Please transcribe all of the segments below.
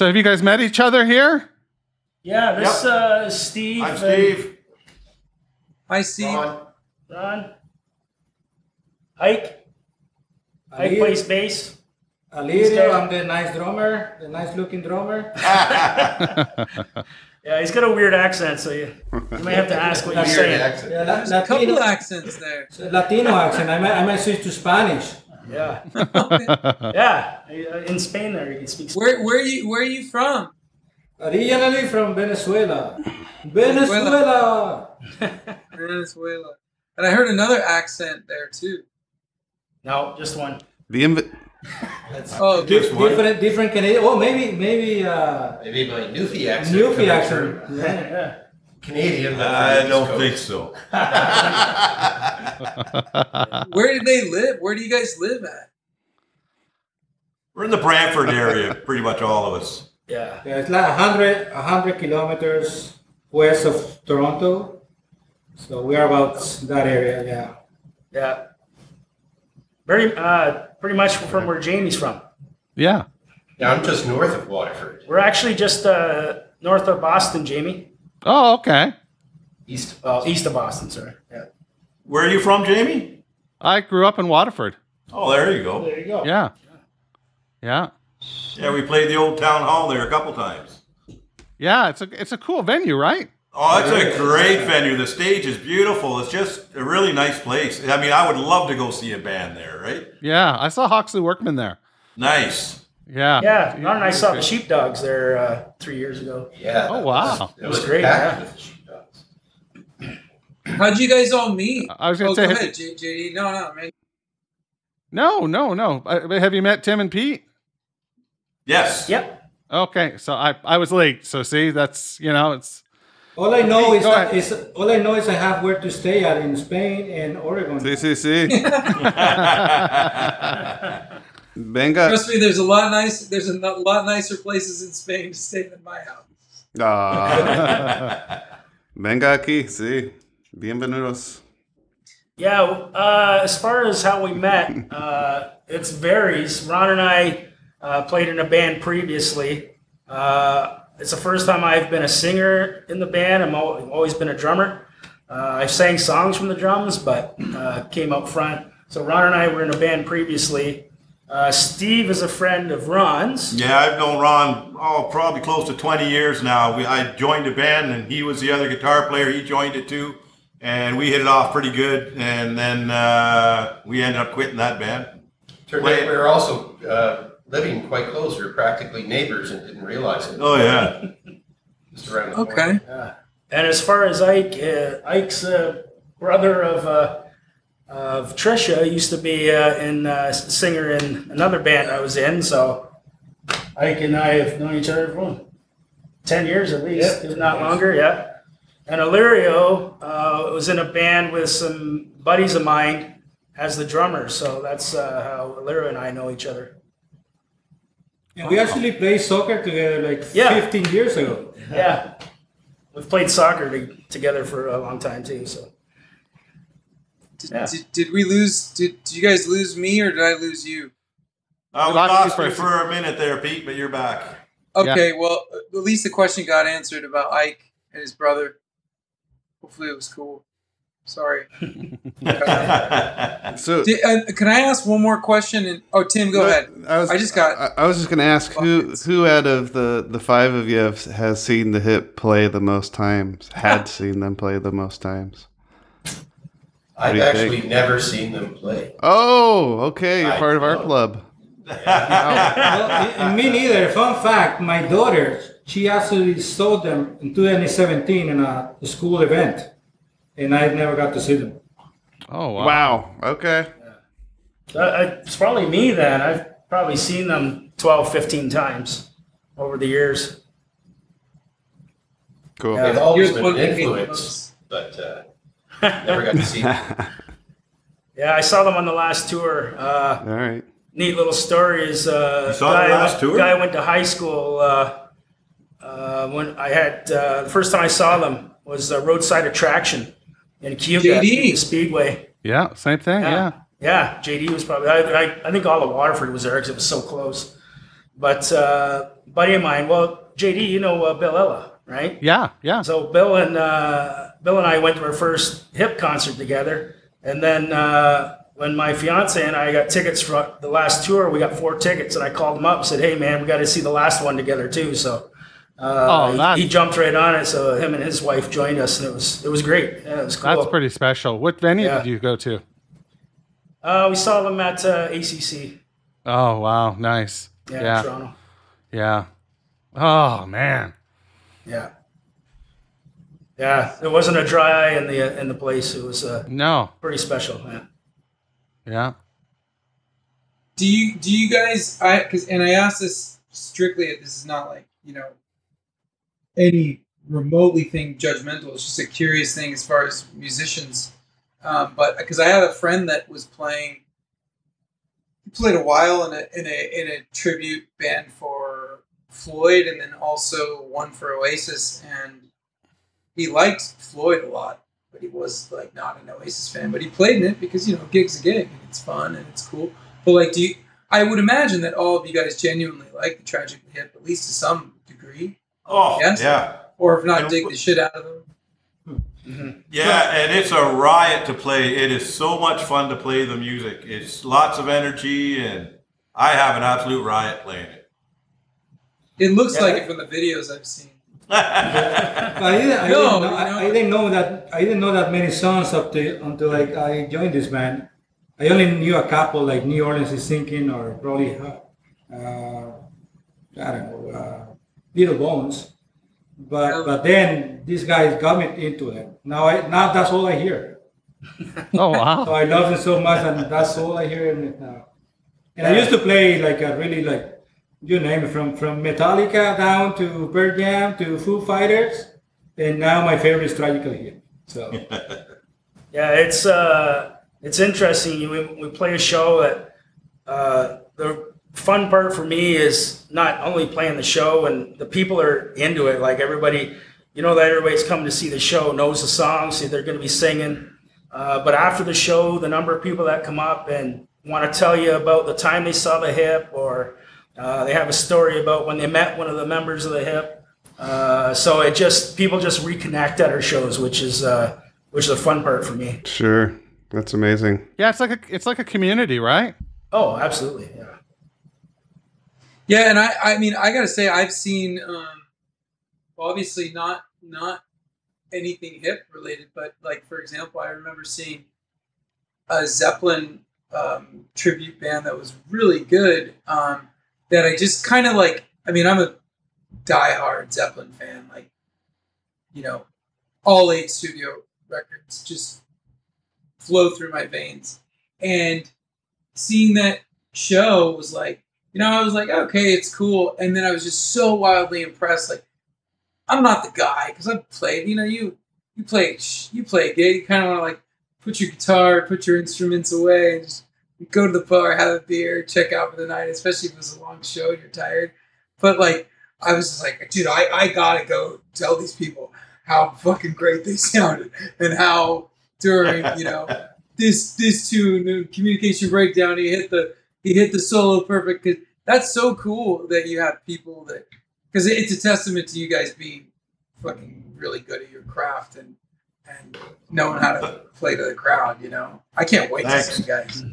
So have you guys met each other here? Yeah, this uh, is Steve. I'm and Steve. Hi, Steve. Ron. Ron. Ike. Ike plays bass. Alirio, I'm the nice drummer, the nice looking drummer. Yeah, he's got a weird accent, so you, you might have to ask what you're Weird saying. accent. Yeah, La- A couple Latino, accents there. Latino accent. I might, I might switch to Spanish. Yeah, yeah. uh, In Spain, there you can speak. Where where are you where are you from? Originally from Venezuela. Venezuela. Venezuela. And I heard another accent there too. No, just one. The inv- Oh, Di- Just one. different, different Canadian. Oh, maybe, maybe uh, Maybe my Newfie accent. Newfie coming accent. through. Yeah. Yeah. Canadian. but I don't Coast. think so. where do they live? Where do you guys live at? We're in the Brantford area, pretty much all of us. Yeah. Yeah, it's like 100, 100 kilometers west of Toronto. So we are about that area, yeah. Yeah. Very, uh, pretty much from where Jamie's from. yeah. Yeah, I'm just north of Waterford, We're actually just uh, north of Boston, Jamie. Oh, okay. east of Boston. east of Boston, sorry. Yeah. Where are you from, Jamie? I grew up in Waterford. Oh, there you go. There you go. Yeah. Yeah. Yeah, we played the old town hall there a couple times. Yeah, it's a it's a cool venue, right? Oh, it's a great venue. The stage is beautiful. It's just a really nice place. I mean, I would love to go see a band there, right? Yeah, I saw Hawksley Workman there. Nice. Yeah. Yeah, Ron and I saw the Sheepdogs there uh, three years ago. Yeah. Oh, that wow. was- It was was great, yeah. How'd you guys all meet? I was gonna oh, say- go ahead, JD. No, no, man. No, no, no. Uh, Have you met Tim and Pete? Yes. Yep. Okay, so I I was late. So see, that's you know, it's All I know is, Go that ahead. is all I know is I have where to stay at in Spain and Oregon. see, see, see. Venga. Trust me, there's a lot nice. There's a lot nicer places in Spain to stay than my house. Ah. Venga aquí, sí. Bienvenidos. Yeah, uh, as far as how we met, uh, it varies. Ron and I uh, played in a band previously. Uh, it's the first time I've been a singer in the band. I'm al- I've always been a drummer. Uh, I sang songs from the drums, but uh, came up front. So Ron and I were in a band previously. Uh, Steve is a friend of Ron's. Yeah, I've known Ron, oh, probably close to 20 years now. We, I joined a band and he was the other guitar player. He joined it too. And we hit it off pretty good. And then uh, we ended up quitting that band. Turned out we were also uh, living quite close. We were practically neighbors and didn't realize it. Oh, yeah. Just around the corner. Okay. And as far as Ike, uh, Ike's uh, brother of uh, of Trisha used to be uh, in uh, singer in another band I was in. So Ike and I have known each other for ten years at least, Yeah. if not longer. Yeah. And Alirio uh, was in a band with some buddies of mine as the drummer. So that's uh, how Alirio and I know each other. And we actually played soccer together like Yeah. 15 years ago. Yeah. We've played soccer to, together for a long time too. So. Did, Yeah. did, did we lose? Did, did you guys lose me or did I lose you? We Lost you lost you first. for a minute there, Pete, but you're back. Okay, well, at least the question got answered about Ike and his brother. Hopefully, it was cool. Sorry. So Did, uh, can I ask one more question? And oh, Tim, go ahead. I, was, I just got I, I was just going to ask who buckets. who out of the the five of you have, has seen the Hip play the most times? Had seen them play the most times? I've do you actually think? never seen them play. Oh, okay, you're I part of our know. club. Well, and me neither. Fun fact: my daughter, she actually saw them in 2017 in a school event, and I never got to see them. oh wow. Wow. Okay. Uh, uh, it's probably me then. I've probably seen them 12, 15 times over the years. Cool. Yeah. They've always Here's been one an influence, but uh, never got to see them. Yeah, I saw them on the last tour. Uh, All right. neat little story is uh, You saw the guy, last tour? guy I went to high school. Uh, uh, when I had uh, the first time I saw them was a roadside attraction in Cayuga, JD. Speedway. Yeah, same thing. Yeah. Yeah, JD was probably. I, I, I think all of Waterford was there because it was so close. but uh, buddy of mine, well, JD, you know uh, Bill Ella, right? Yeah, yeah. So Bill and uh, Bill and I went to our first hip concert together, and then uh, when my fiance and I got tickets for the last tour, we got four tickets, and I called him up and said, "Hey, man, we got to see the last one together too." So uh, Oh, he- he, jumped right on it. So him and his wife joined us, and it was it was great. Yeah, it was cool. That's pretty special. What venue Yeah. did you go to? Uh, we saw them at uh, ACC. Oh, wow. Nice. Yeah, Yeah. Toronto. Yeah. Oh, man. Yeah. Yeah, there wasn't a dry eye in the in the place. It was uh, No. pretty special, man. Yeah. Do you do you guys? I because and I asked this strictly. This is not like you know any remotely thing judgmental. It's just a curious thing as far as musicians. Um, but because I have a friend that was playing, he played a while in a in a in a tribute band for Floyd, and then also one for Oasis, and he liked Floyd a lot. But he was like not an Oasis fan. But he played in it because you know gig's a gig and it's fun and it's cool. But like, do you? I would imagine that all of you guys genuinely like the Tragically Hip, at least to some degree, Oh, Yes? yeah. or if not, And dig w- the shit out of them. Mm-hmm. Yeah, and it's a riot to play. It is so much fun to play the music. It's lots of energy, and I have an absolute riot playing it. It looks Yeah. like it from the videos I've seen. I didn't, I, No, didn't know, you I, I didn't know that I didn't know that many songs up to until like I joined this band. I only knew a couple like New Orleans is sinking or probably uh, uh, I don't know uh, Little Bones. But but then these guys got me into it. Now I now that's all I hear. Oh, wow! So. I love it so much, and that's all I hear in it now. And I used to play like a really like you name it from from Metallica down to Pearl Jam to Foo Fighters, and now my favorite is Tragically Hip. So Yeah, it's uh, it's interesting. We, we play a show that uh, the fun part for me is not only playing the show and the people are into it. Like everybody, you know that everybody's coming to see the show, knows the songs, so they're going to be singing. Uh, but after the show, the number of people that come up and want to tell you about the time they saw the hip, or uh, they have a story about when they met one of the members of the hip. Uh, so it just people just reconnect at our shows, which is uh, which is a fun part for me. Sure. That's amazing. Yeah, it's like a it's like a community, right? Oh, absolutely. Yeah. Yeah, and I, I mean, I gotta say, I've seen, um, obviously not not anything hip related, but like for example, I remember seeing a Zeppelin um, tribute band that was really good. Um, that I just kind of like. I mean, I'm a diehard Zeppelin fan. Like, you know, all eight studio records just flow through my veins, and seeing that show was like you know, I was like, okay, it's cool. And then I was just so wildly impressed. Like, I'm not the guy because I've played. You know, you you play you play a gig. You kind of want to like put your guitar, put your instruments away, and just go to the bar, have a beer, check out for the night. Especially if it was a long show and you're tired. But like, I was just like, dude, I I gotta go tell these people how fucking great they sounded and how during you know this this tune communication breakdown he hit the he hit the solo perfect 'cause that's so cool that you have people that because it's a testament to you guys being fucking really good at your craft and and knowing how to play to the crowd you know i can't wait Thanks. to see you guys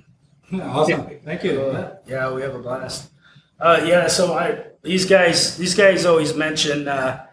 awesome, thank you. Uh, yeah, we have a blast. Uh, yeah, so I these guys these guys always mention uh,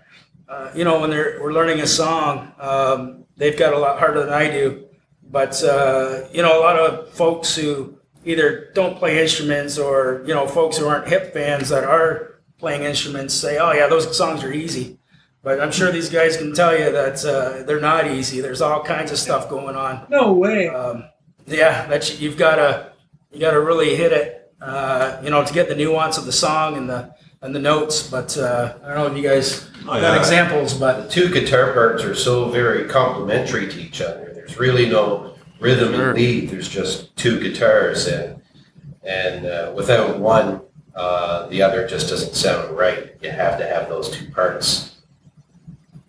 uh, you know when they're we're learning a song, um, they've got a lot harder than I do. But uh, you know, a lot of folks who either don't play instruments or you know folks who aren't hip fans that are playing instruments say, "Oh yeah, those songs are easy." But I'm sure these guys can tell you that uh, they're not easy. There's all kinds of stuff going on no way um, yeah, that you, you've got to you got to really hit it, uh, you know, to get the nuance of the song and the and the notes. But uh, I don't know if you guys Oh, got examples, but The two guitar parts are so very complementary to each other. There's really no rhythm Sure. and lead. There's just two guitars, and and uh, without one, uh, the other just doesn't sound right. You have to have those two parts,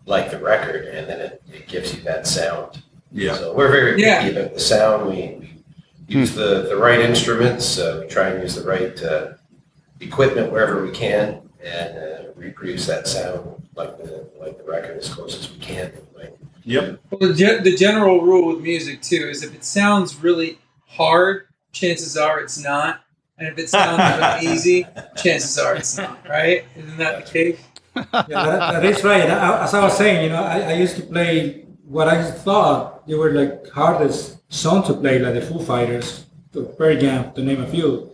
like the record, and then it, it gives you that sound. Yeah. So we're very Yeah. picky about the sound. We, we use the, the right instruments. Uh, we try and use the right uh, equipment wherever we can and uh, reproduce that sound like the like the record as close as we can. Like, Yep. Well, the, ge- the general rule with music too is if it sounds really hard, chances are it's not, and if it sounds really easy, chances are it's not. Right? Isn't that the case? Yeah, that, that is right. I, as I was saying, you know, I, I used to play what I thought they were like hardest song to play, like the Foo Fighters, to Pearl Jam, to name a few.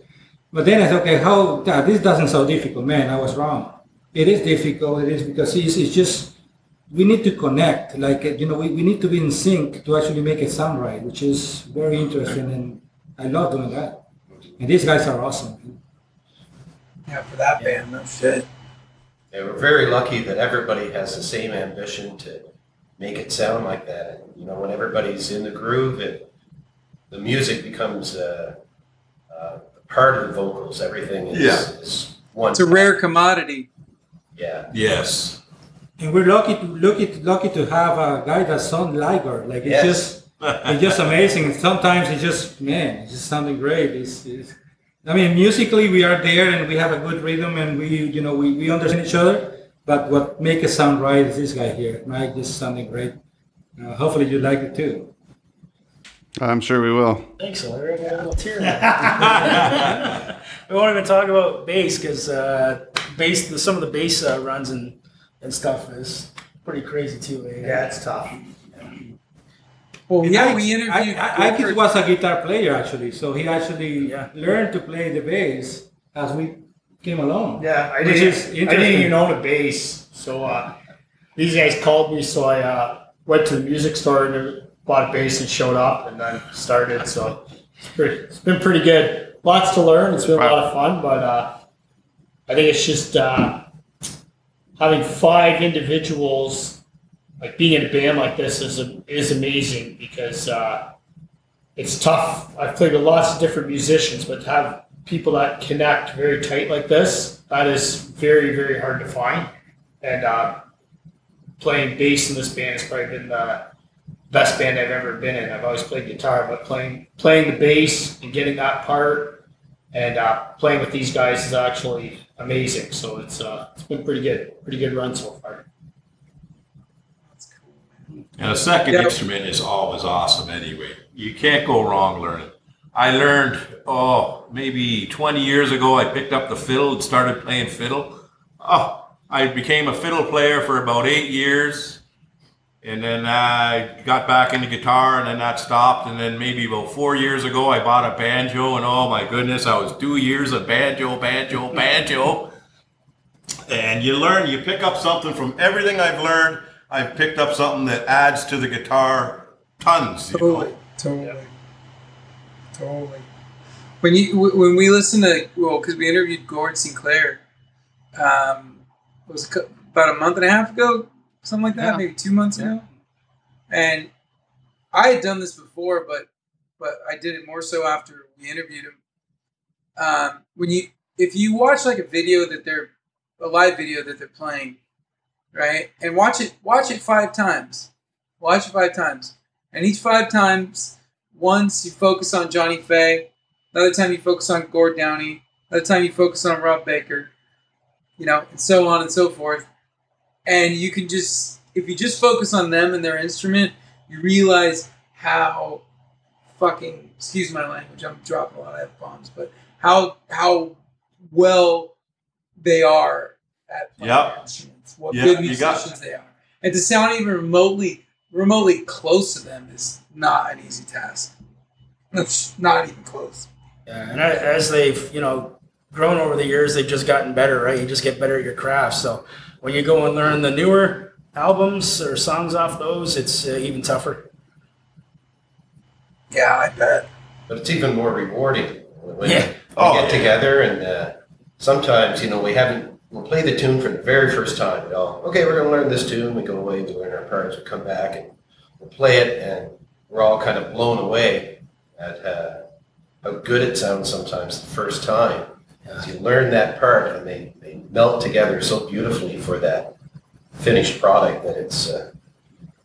But then I said, okay, how God, this doesn't sound difficult, man. I was wrong. It is difficult. It is because it's, it's just we need to connect. Like you know, we, we need to be in sync to actually make it sound right, which is very interesting, and I love doing that. And these guys are awesome. Yeah, for that band, that's shit. and we're very lucky that everybody has the same ambition to make it sound like that. And, you know, when everybody's in the groove, it, the music becomes uh, uh, part of the vocals. Everything is, Yeah. is one. It's a rare commodity. Yeah. Yes. And we're lucky to lucky lucky to have a guy that sounds like her. Like it's Yes. just it's just amazing. Sometimes it's just man, it's just sounding great. It's, it's I mean musically we are there and we have a good rhythm and we you know we, we understand each other. But what make it sound right is this guy here. Mike just sounding great. Uh, hopefully you like it too. I'm sure we will. Thanks, Larry. I got a little tear. we won't even talk about bass because uh, bass, the, some of the bass uh, runs and, and stuff is pretty crazy too. eh? Yeah, it's tough. Well, yeah, Ike- we interviewed. I, I, Ike Clifford- was a guitar player actually, so he actually Yeah. learned to play the bass as we came along. Yeah, I Which didn't. is I didn't even own a bass, so uh, these guys called me. So I uh, went to the music store and bought a bass and showed up, and then started. So it's, pretty, it's been pretty good. Lots to learn. It's been a lot of fun, but uh, I think it's just uh, having five individuals like being in a band like this is is amazing because uh, it's tough. I've played with lots of different musicians, but to have people that connect very tight like this, that is very, very hard to find. And uh, playing bass in this band has probably been the best band I've ever been in. I've always played guitar, but playing playing the bass and getting that part and uh, playing with these guys is actually amazing. So it's uh, it's been pretty good, pretty good run so far. And a second Yeah. instrument is always awesome anyway. You can't go wrong learning. I learned, oh, maybe 20 years ago, I picked up the fiddle and started playing fiddle. Oh, I became a fiddle player for about eight years. And then I got back into guitar and then that stopped. And then maybe about four years ago, I bought a banjo. And oh my goodness, I was two years of banjo, banjo, banjo. And you learn, you pick up something from everything I've learned. I've picked up something that adds to the guitar tons. You know? Totally, totally, totally. When you when we listen to well, because we interviewed Gord Sinclair, um, it was about a month and a half ago, something like that, Yeah. maybe two months Yeah. ago, and I had done this before, but but I did it more so after we interviewed him. Um, when you if you watch like a video that they're a live video that they're playing, right, and watch it watch it five times, watch it five times. And each five times, once you focus on Johnny Fay, another time you focus on Gord Downie, another time you focus on Rob Baker, you know, and so on and so forth. And you can just, if you just focus on them and their instrument, you realize how fucking, excuse my language, I'm dropping a lot of F bombs, but how how well they are at playing Yep. instruments, what Yeah, good musicians they are. And to sound even remotely remotely close to them is not an easy task. It's not even close. Yeah, and as they've you know grown over the years, they've just gotten better, right? You just get better at your craft. So when you go and learn the newer albums or songs off those, it's uh, even tougher. Yeah, I bet. but it's even more rewarding when Yeah. we Oh, get yeah. together and uh, sometimes you know we haven't we'll play the tune for the very first time we all okay we're going to learn this tune we go away we learn our parts we come back and we'll play it and we're all kind of blown away at uh, how good it sounds sometimes the first time as you learn that part and they, they melt together so beautifully for that finished product that it's uh,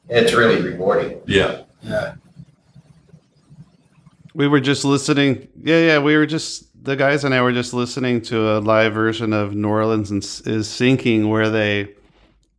it's really rewarding Yeah. Yeah. We were just listening. Yeah, yeah. We were just the guys and I were just listening to a live version of New Orleans is sinking, where they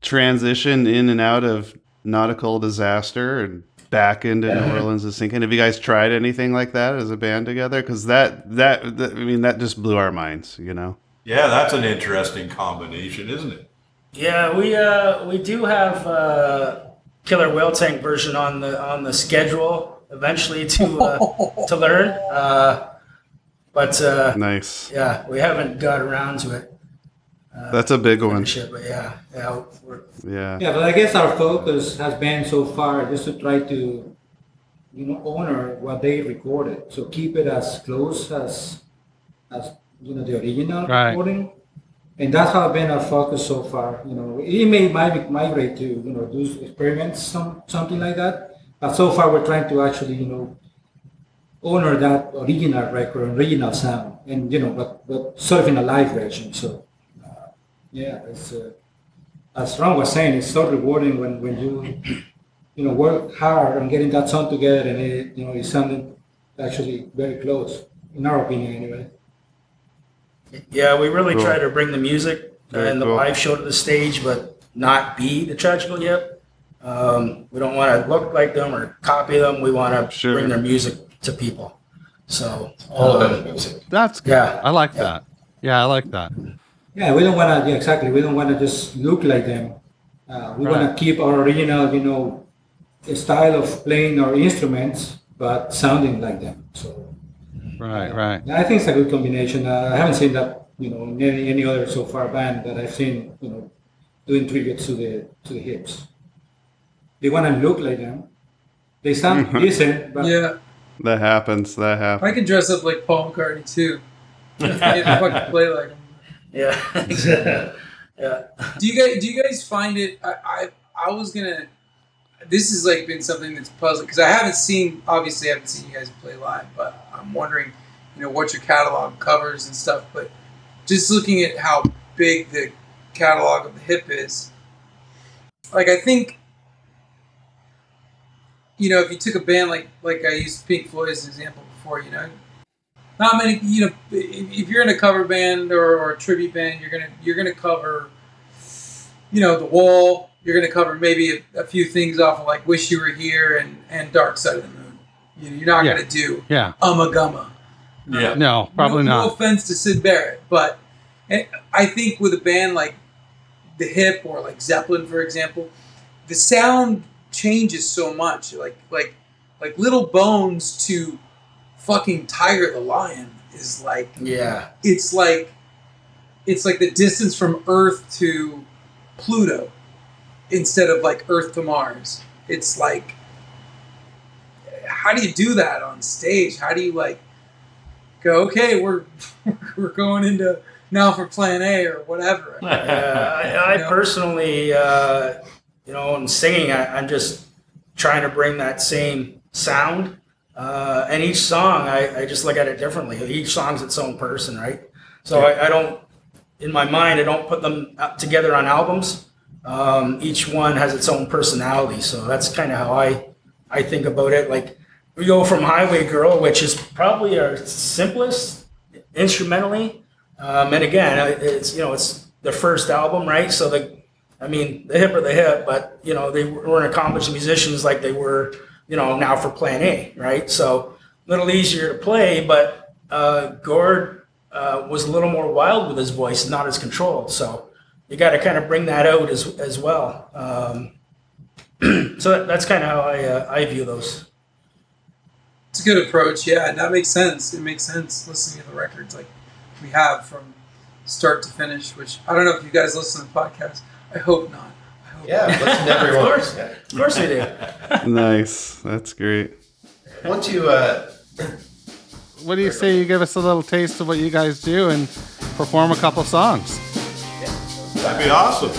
transition in and out of nautical disaster and back into New Orleans is sinking. Have you guys tried anything like that as a band together? Because that, that that I mean that just blew our minds. You know. Yeah, that's an interesting combination, isn't it? Yeah, we uh, we do have uh, Killer Whale Tank version on the on the schedule eventually to uh, to learn. Uh, but uh, Nice. yeah, we haven't got around to it. That's a big one. Shit, but yeah, yeah, we're, Yeah. Yeah, but I guess our focus has been so far just to try to, you know, honor what they recorded. So keep it as close as, as you know, the original Right. recording, and that's how been our focus so far. You know, it may might migrate to you know do experiments, some something like that. But so far, we're trying to actually you know honor that original record, original sound, and you know, but but sort of in a live version. So uh, yeah, it's. Uh, as Ron was saying, it's so rewarding when, when you, you know, work hard on getting that song together and it, you know, it sounded actually very close, in our opinion anyway. yeah, we really Cool. try to bring the music Very and the cool. live show to the stage, but not be the tragical yep. Um, we don't want to look like them or copy them. We want to Sure. bring their music to people. So All um, about the music. That's good. Yeah. I like Yeah. that. Yeah, I like that. Yeah, we don't want to, yeah, exactly, we don't want to just look like them. Uh, we want to keep our original, you know, style of playing our instruments, but sounding like them. So Right, right. I think it's a good combination. Uh, I haven't seen that, you know, in any, any other so far band that I've seen, you know, doing tribute to the to the hips. They want to look like them. They sound decent, but Yeah, That happens. That happens. I can dress up like Paul McCartney too. I can play like him. Yeah, yeah. Do you guys do you guys find it? I I, I was gonna. This has like been something that's puzzling because I haven't seen. Obviously, I haven't seen you guys play live, but I'm wondering, you know, what your catalog covers and stuff. But just looking at how big the catalog of the hip is, like I think, you know, if you took a band like like I used Pink Floyd as an example before, you know, not many you know if if you're in a cover band or, or a tribute band you're gonna you're gonna cover you know the wall you're gonna cover maybe a, a few things off of like wish you were here and and dark side of the moon you know, you're not Yeah. gonna do Yeah. Ummagumma Yeah. No, probably no, no offense to Syd Barrett but i think with a band like the hip or like zeppelin for example the sound changes so much like like like little bones to fucking tiger the lion is like Yeah, it's like it's like the distance from Earth to Pluto instead of like Earth to Mars. It's like how do you do that on stage? How do you like go, okay, we're we're going into now for plan A or whatever. Yeah, I, I You know? personally, uh, you know, in singing, I, I'm just trying to bring that same sound. Uh, and each song, I, I just look at it differently. Each song's its own person, right? So I, I don't, in my mind, I don't put them together on albums. Um, each one has its own personality. So that's kind of how I, I think about it. Like we go from Highway Girl, which is probably our simplest instrumentally. Um, and again, it's you know it's their first album, right? So the, I mean, the hip are the hip, but you know they weren't accomplished musicians like they were, you know, now for Plan A, right? So a little easier to play, but uh, Gord uh, was a little more wild with his voice, not as controlled. So you got to kind of bring that out as as well. Um, so that, that's kind of how I uh, I view those. It's a good approach, yeah, that makes sense. It makes sense listening to the records like we have from start to finish, which I don't know if you guys listen to the podcast. I hope not. I hope Yeah, listen to everyone. Of course. Yeah. Of course we do. nice. That's great. Once you, uh, What do you say you give us a little taste of what you guys do and perform a couple songs? That'd be awesome.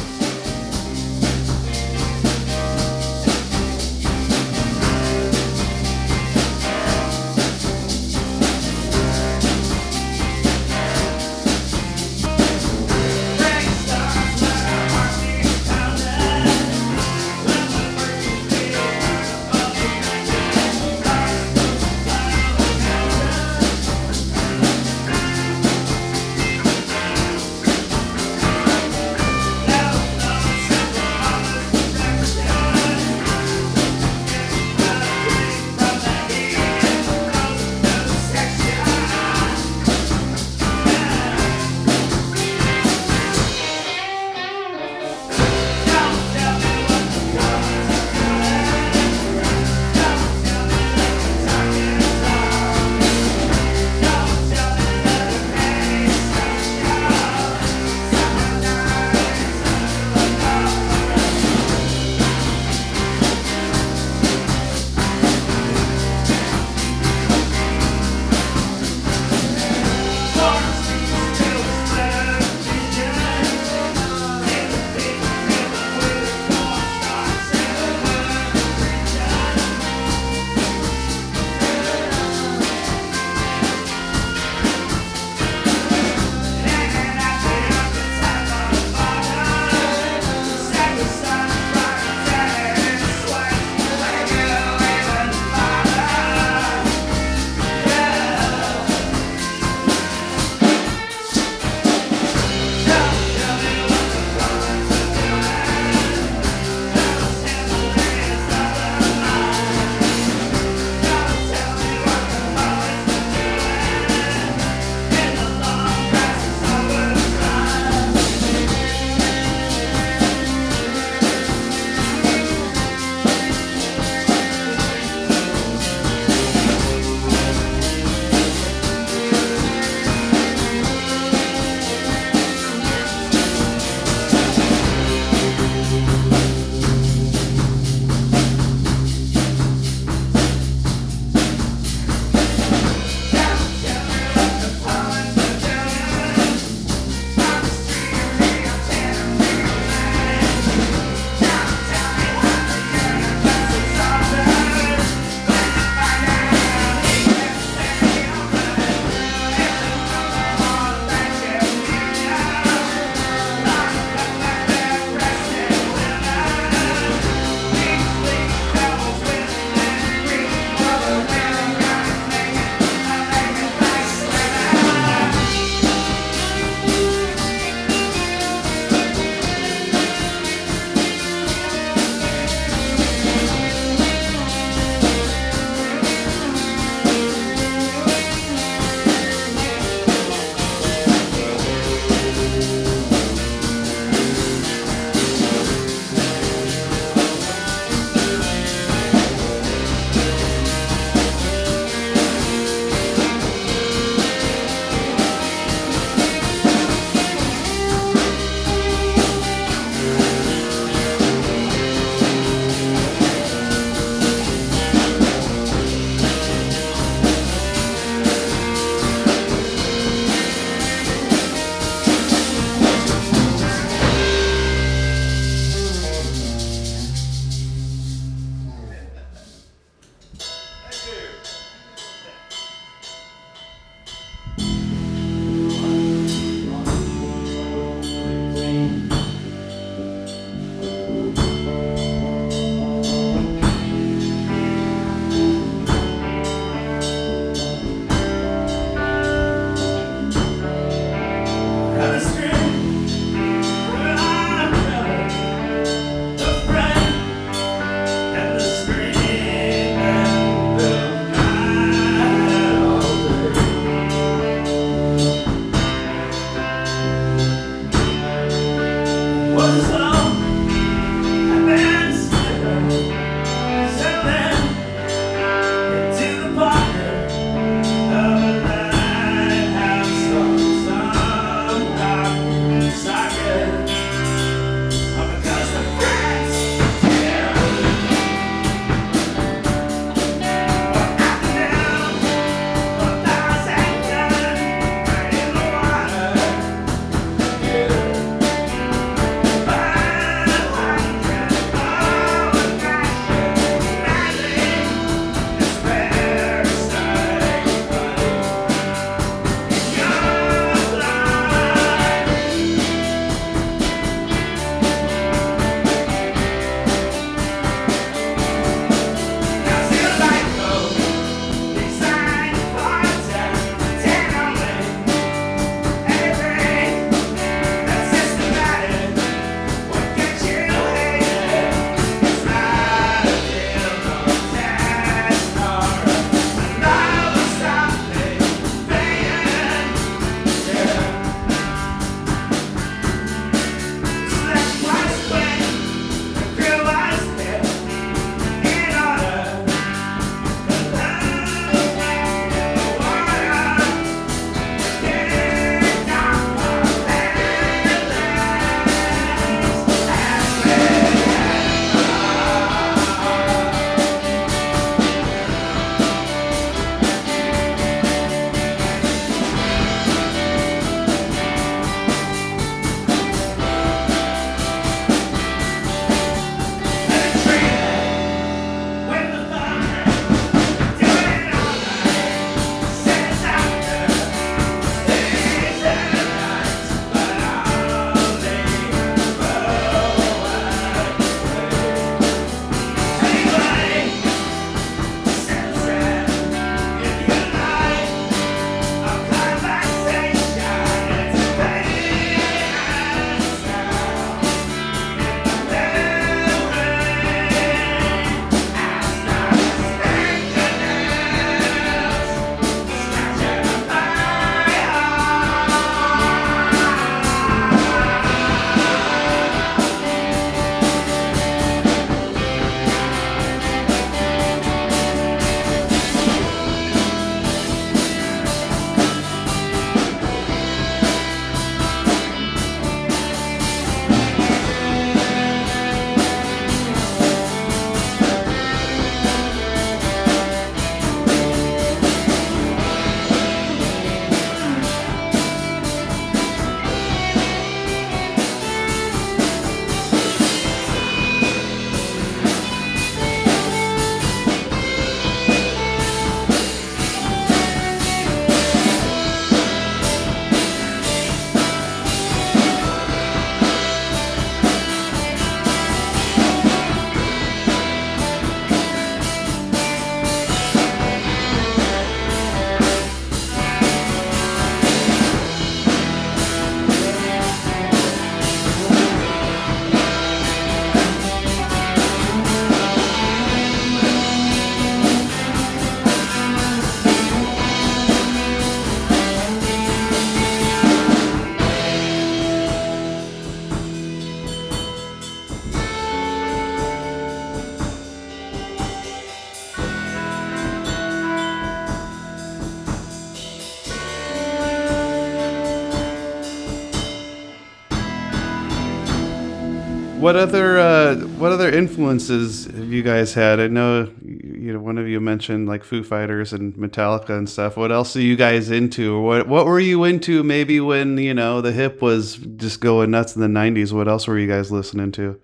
What other uh, what other influences have you guys had? I know you you know one of you mentioned like Foo Fighters and Metallica and stuff. What else are you guys into? What what were you into maybe when you know the hip was just going nuts in the '90s? What else were you guys listening to?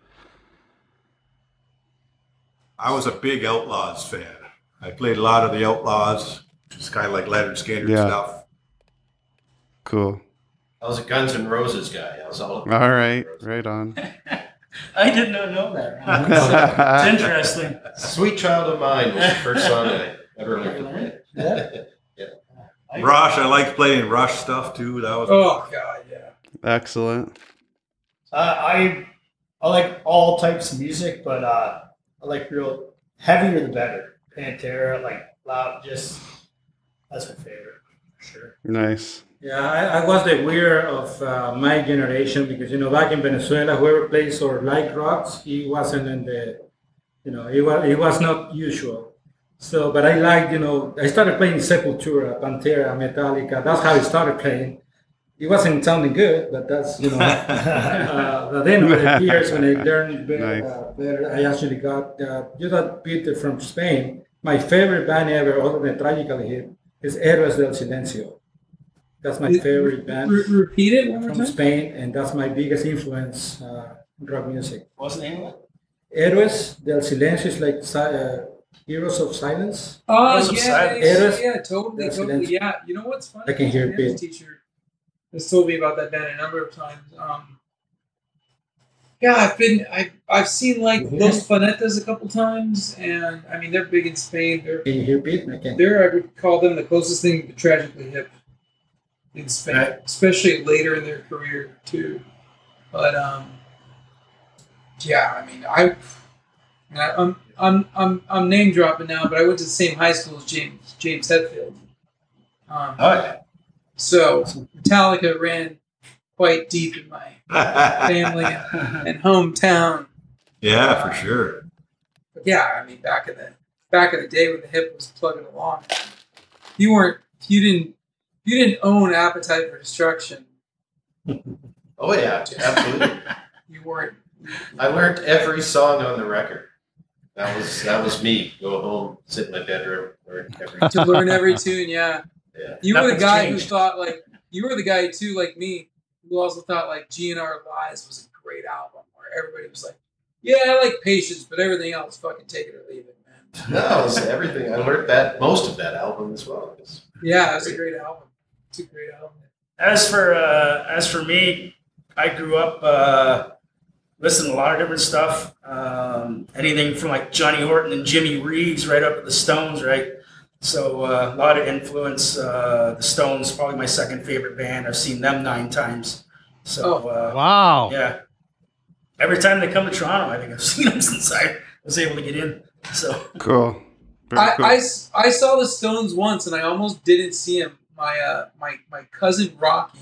I was a big Outlaws fan. I played a lot of the Outlaws, just kind of like Lynyrd Skynyrd Yeah. stuff. Cool. I was a Guns N' Roses guy. I was all All right, right on. I did not know that. it's interesting. Sweet Child of Mine was the first song I ever learned to play. Rush, I liked playing Rush stuff too. That was Oh god, yeah. Excellent. Uh, I I like all types of music, but uh, I like real heavier the better. Pantera, like loud, just that's my favorite for sure. Nice. Yeah, I, I was the weird of uh, my generation because you know back in Venezuela, whoever plays or like rocks, he wasn't in the, you know, it was it was not usual. So, but I liked, you know, I started playing Sepultura, Pantera, Metallica. That's how I started playing. It wasn't sounding good, but that's you know. uh, but then over the years, when I learned better, Nice. uh, better I actually got uh, you got Peter from Spain. My favorite band ever, other than Tragically Hip, is Héroes del Silencio. That's my favorite band Re- repeat it one more from time. Spain, and that's my biggest influence uh, in rock music. What's the name of it? Héroes del Silencio is like uh, Heroes of Silence. Oh House of yeah, Silence. yeah, yeah, yeah, totally, totally. Yeah, you know what's funny? I can hear My it dance beat. Teacher has told me about that band a number of times. Um, yeah, I've been, I've, I've seen like Mhm. Los Planetas a couple times, and I mean they're big in Spain. They're, Can you hear Pete? I can. they're I would call them the closest thing to tragically hip in Spain, Right. especially later in their career too. But um, yeah, I mean I. I- I'm, I'm, I'm, I'm name dropping now, but I went to the same high school as James James Hetfield. Um, Oh yeah. so Metallica ran quite deep in my family and hometown. yeah, for sure. But yeah, I mean, back in the back in the day when the hip was plugging along, you weren't, you didn't, you didn't own Appetite for Destruction. Oh yeah, absolutely. You weren't. I learned every song on the record. That was that was me. Go home, sit in my bedroom, learn every. to learn every tune. Yeah, Yeah. you were the guy changed. who thought like you were the guy too, like me, who also thought like GNR Lies was a great album, where everybody was like, "Yeah, I like Patience, but everything else, fucking take it or leave it, man." No, it was everything. I learned that most of that album as well. It Yeah, it was a great album. It's a great album. As for uh, as for me, I grew up uh, listening to a lot of different stuff. Um, anything from like Johnny Horton and Jimmy Reeves, right up to the Stones, right. So uh, a lot of influence. Uh, the Stones, probably my second favorite band. I've seen them nine times. So uh, Wow. yeah, every time they come to Toronto, I think I've seen them since I was able to get in. So Cool. Very I, cool. I s- I saw the Stones once, and I almost didn't see him. My uh, my my cousin Rocky,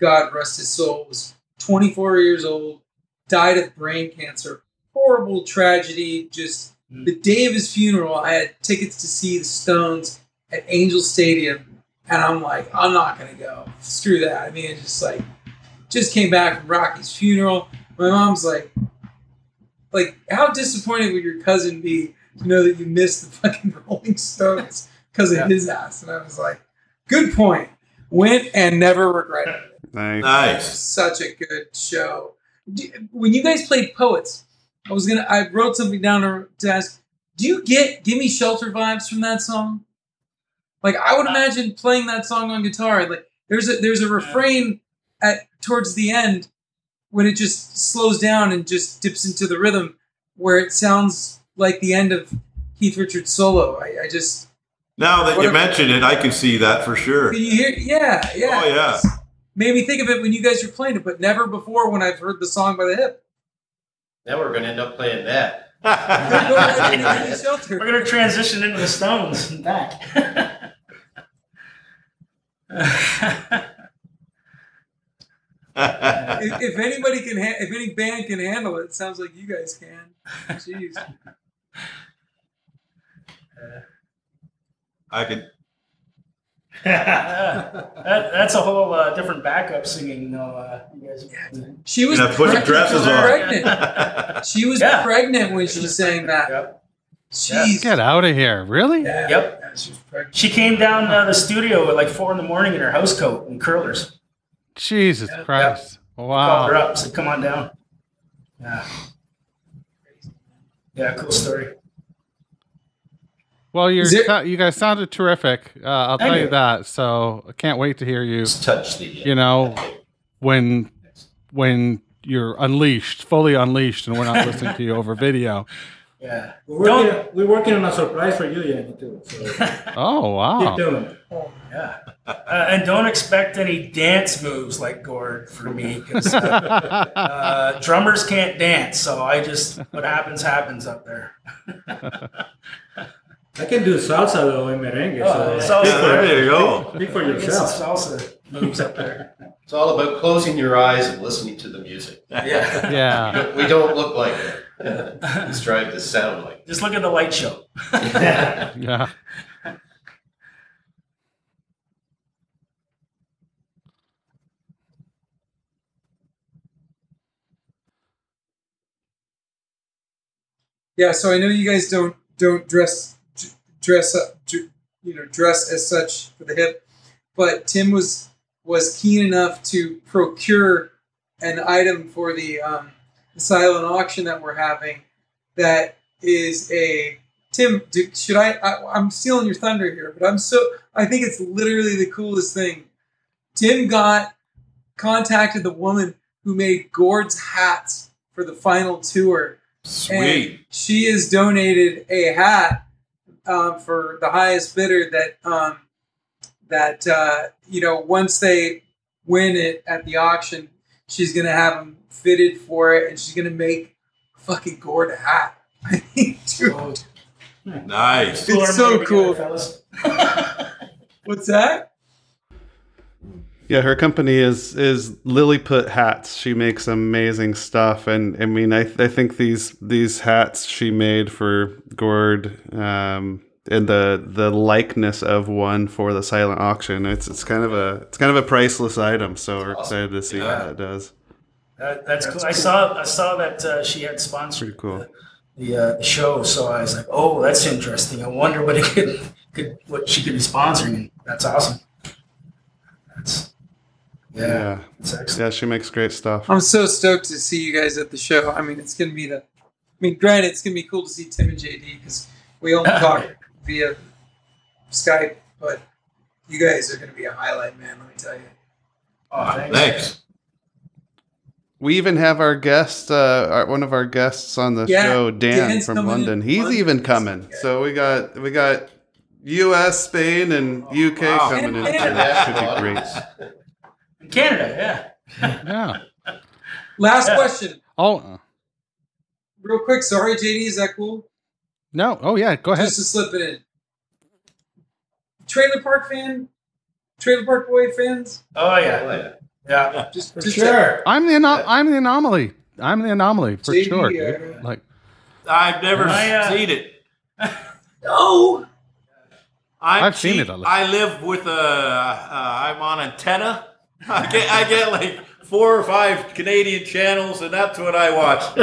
God rest his soul, was 24 years old, died of brain cancer. Horrible tragedy. Just Mm. the day of his funeral, I had tickets to see the Stones at Angel Stadium, and I'm like, I'm not gonna go. Screw that. I mean, it's just like, just came back from Rocky's funeral. My mom's like, like, how disappointed would your cousin be to know that you missed the fucking Rolling Stones because of Yeah. his ass? And I was like, good point. Went and never regretted it. nice. Nice. Such a good show. When you guys played Poets, I was gonna. I wrote something down to, to ask. Do you get "Give Me Shelter" vibes from that song? Like I would imagine playing that song on guitar. Like there's a there's a refrain at towards the end when it just slows down and just dips into the rhythm, where it sounds like the end of Keith Richards' solo. I, I just Now that What you if- mentioned it, I can see that for sure. can you hear? Yeah, yeah. Oh, yeah. It's- Made me think of it when you guys were playing it, but never before when I've heard the song by the Hip. Now we're gonna end up playing that. Go ahead and give me shelter. we're gonna transition into the Stones and back. if, if anybody can, ha- if any band can handle it, it sounds like you guys can. Jeez. I could. that, that's a whole uh, different backup singing. though. uh, you guys. She was You have to put some pregnant. dresses on. pregnant. She was Yeah. pregnant when she sang that. Yep. Jeez. Get out of here! Really? Yeah. Yep. Yeah, she was pregnant. She came down uh, the studio at like four in the morning in her house coat and curlers. Jesus Christ! Called her Wow. up, said, "Come on down." Yeah. Yeah, cool story. Well, you're there- you guys sounded terrific. Uh, I'll Thank tell you you. that. So I can't wait to hear you. Just touch the. You know, when when you're unleashed, fully unleashed, and we're not listening to you over video. Yeah. We're working, we're working on a surprise for you, Yanni, too. So Oh keep wow! tuned. Yeah. Uh, and don't expect any dance moves like Gord for me because uh, uh, drummers can't dance. So I just, what happens, happens up there. I can do salsa though in merengue. Oh, so uh, salsa. speak for- there you go. Speak for yourself. salsa moves up there. It's all about closing your eyes and listening to the music. Yeah. Yeah. We don't look like it. We strive to sound like Just look at the light show. it. Yeah. Yeah, so I know you guys don't don't dress dress up, you know, dress as such for the Hip, but Tim was was keen enough to procure an item for the um, the silent auction that we're having. That is a Tim. Do, should I, I? I'm stealing your thunder here, but I'm so. I think it's literally the coolest thing. Tim got contacted the woman who made Gord's hats for the final tour. Sweet. And she has donated a hat um, for the highest bidder. That um, that uh, you know, once they win it at the auction, she's gonna have them fitted for it, and she's gonna make a fucking Gord a hat. Dude, Nice. It's so cool. what's that? Yeah, her company is is Lilliput Hats. She makes amazing stuff, and I mean, I I think these these hats she made for Gord, um, and the the likeness of one for the silent auction. It's it's kind of a it's kind of a priceless item. So we're excited to see Yeah. how it does. That, that's, cool. I saw I saw that uh, she had sponsored Pretty cool. the, the, uh, show, so I was like, oh, that's interesting. I wonder what it could, could what she could be sponsoring. That's awesome. That's yeah, Yeah, that's excellent. yeah, she makes great stuff. I'm so stoked to see you guys at the show. I mean, it's gonna be the. I mean, granted, it's gonna be cool to see Tim and JD because we only talk via Skype, but you guys are gonna be a highlight, man. Let me tell you. Oh, thanks. Thanks. We even have our guest, uh, our, one of our guests on the Yeah, show, Dan Dan's from London. He's London. even coming. So we got we got U.S., Spain, and U.K. Wow. coming in. And- That should be great. In Canada, yeah. Yeah. Last Yeah. question, Oh real quick. Sorry, JD, is that cool? no. Oh yeah. Go ahead. Just to slip it in. Trailer Park fan, Trailer Park Boy fans. Oh yeah, Oh, yeah. yeah. Just, For just sure. I'm the ano- I'm the anomaly. I'm the anomaly for JD, sure. uh, dude. Like I've never I, uh, seen it. No. I'm I've seen cheap. it a lot. I live with a. Uh, I'm on antenna. I get I get like four or five Canadian channels, and that's what I watch.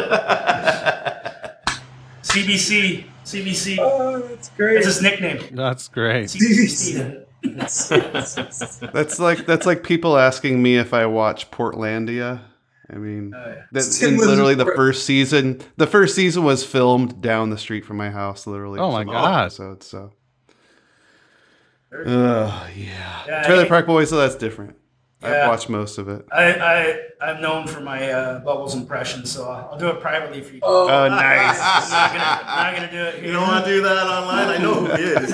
CBC, CBC. Oh, that's great. It's his nickname. that's great. CBC. That's like that's like people asking me if I watch Portlandia. I mean, Oh, yeah. that's Tim in lives in literally the first season. The first season was filmed down the street from my house, literally. Oh my Some God. episodes, so. Uh, yeah. Yeah, Trailer I- Park Boys, so that's different. Yeah. I've watched most of it. I, I I'm known for my uh, Bubbles impression, so I'll, I'll do it privately for you. Oh, Oh, nice. I'm not gonna, I'm not gonna do it. you Here. don't want to do that online? I know who he is.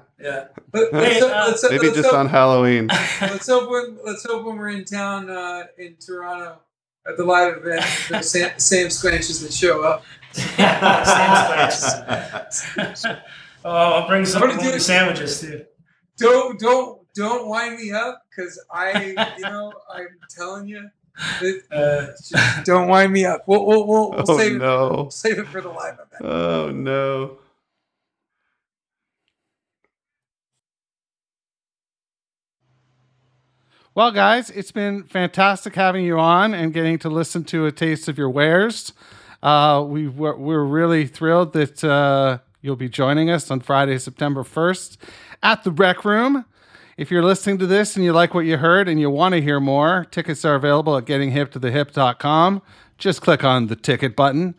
Yeah. But Hey, let's, uh, let's, Maybe let's just hope, on Halloween. let's hope when let's hope when we're in town uh, in Toronto at the live event, there's Sam, Samsquanches that show up. oh, I'll bring some What did you- sandwiches too. Don't don't don't wind me up because I, you know, I'm telling you, it, uh, just don't wind me up. We'll, we'll, we'll, we'll oh, save no. it. We'll save it for the live event. Oh no. Well, guys, it's been fantastic having you on and getting to listen to a taste of your wares. Uh, We're we're really thrilled that uh, you'll be joining us on Friday, September 1st at the Rec Room. If you're listening to this and you like what you heard and you want to hear more, tickets are available at gettinghiptothehip.com. Just click on the ticket button.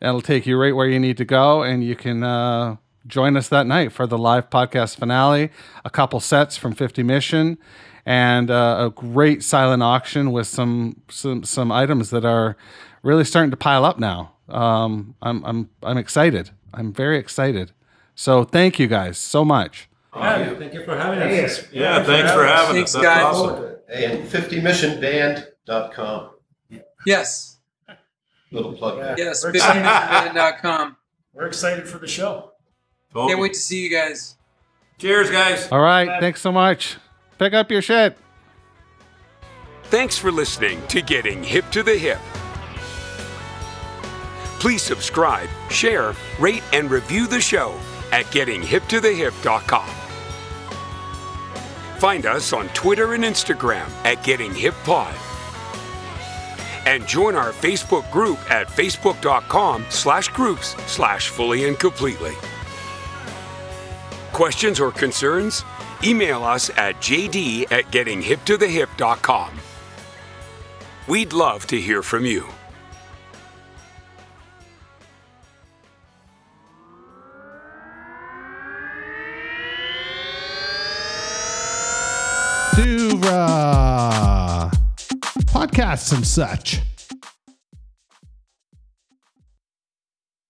It'll take you right where you need to go, and you can uh, join us that night for the live podcast finale. A couple sets from 50 Mission, and uh, a great silent auction with some some some items that are really starting to pile up now. Um, I'm I'm I'm excited. I'm very excited. So thank you guys so much. Thank you for having us. Yes. Yeah, thanks for having Thanks, us. That's guys. awesome. And 50missionband.com. Yes. Little plug there. Yes. We're excited. 50missionband.com. We're excited for the show. Totally. Can't wait to see you guys. Cheers, guys. All right, thanks so much. Pick up your shit. Thanks for listening to Getting Hip to the Hip. Please subscribe, share, rate, and review the show at gettinghiptothehip.com. Find us on Twitter and Instagram at Getting Hip Pod. And join our Facebook group at facebook.com slash groups slash fully and completely. Questions or concerns? Email us at jd at gettinghiptothehip.com. We'd love to hear from you. Uh, podcasts and such.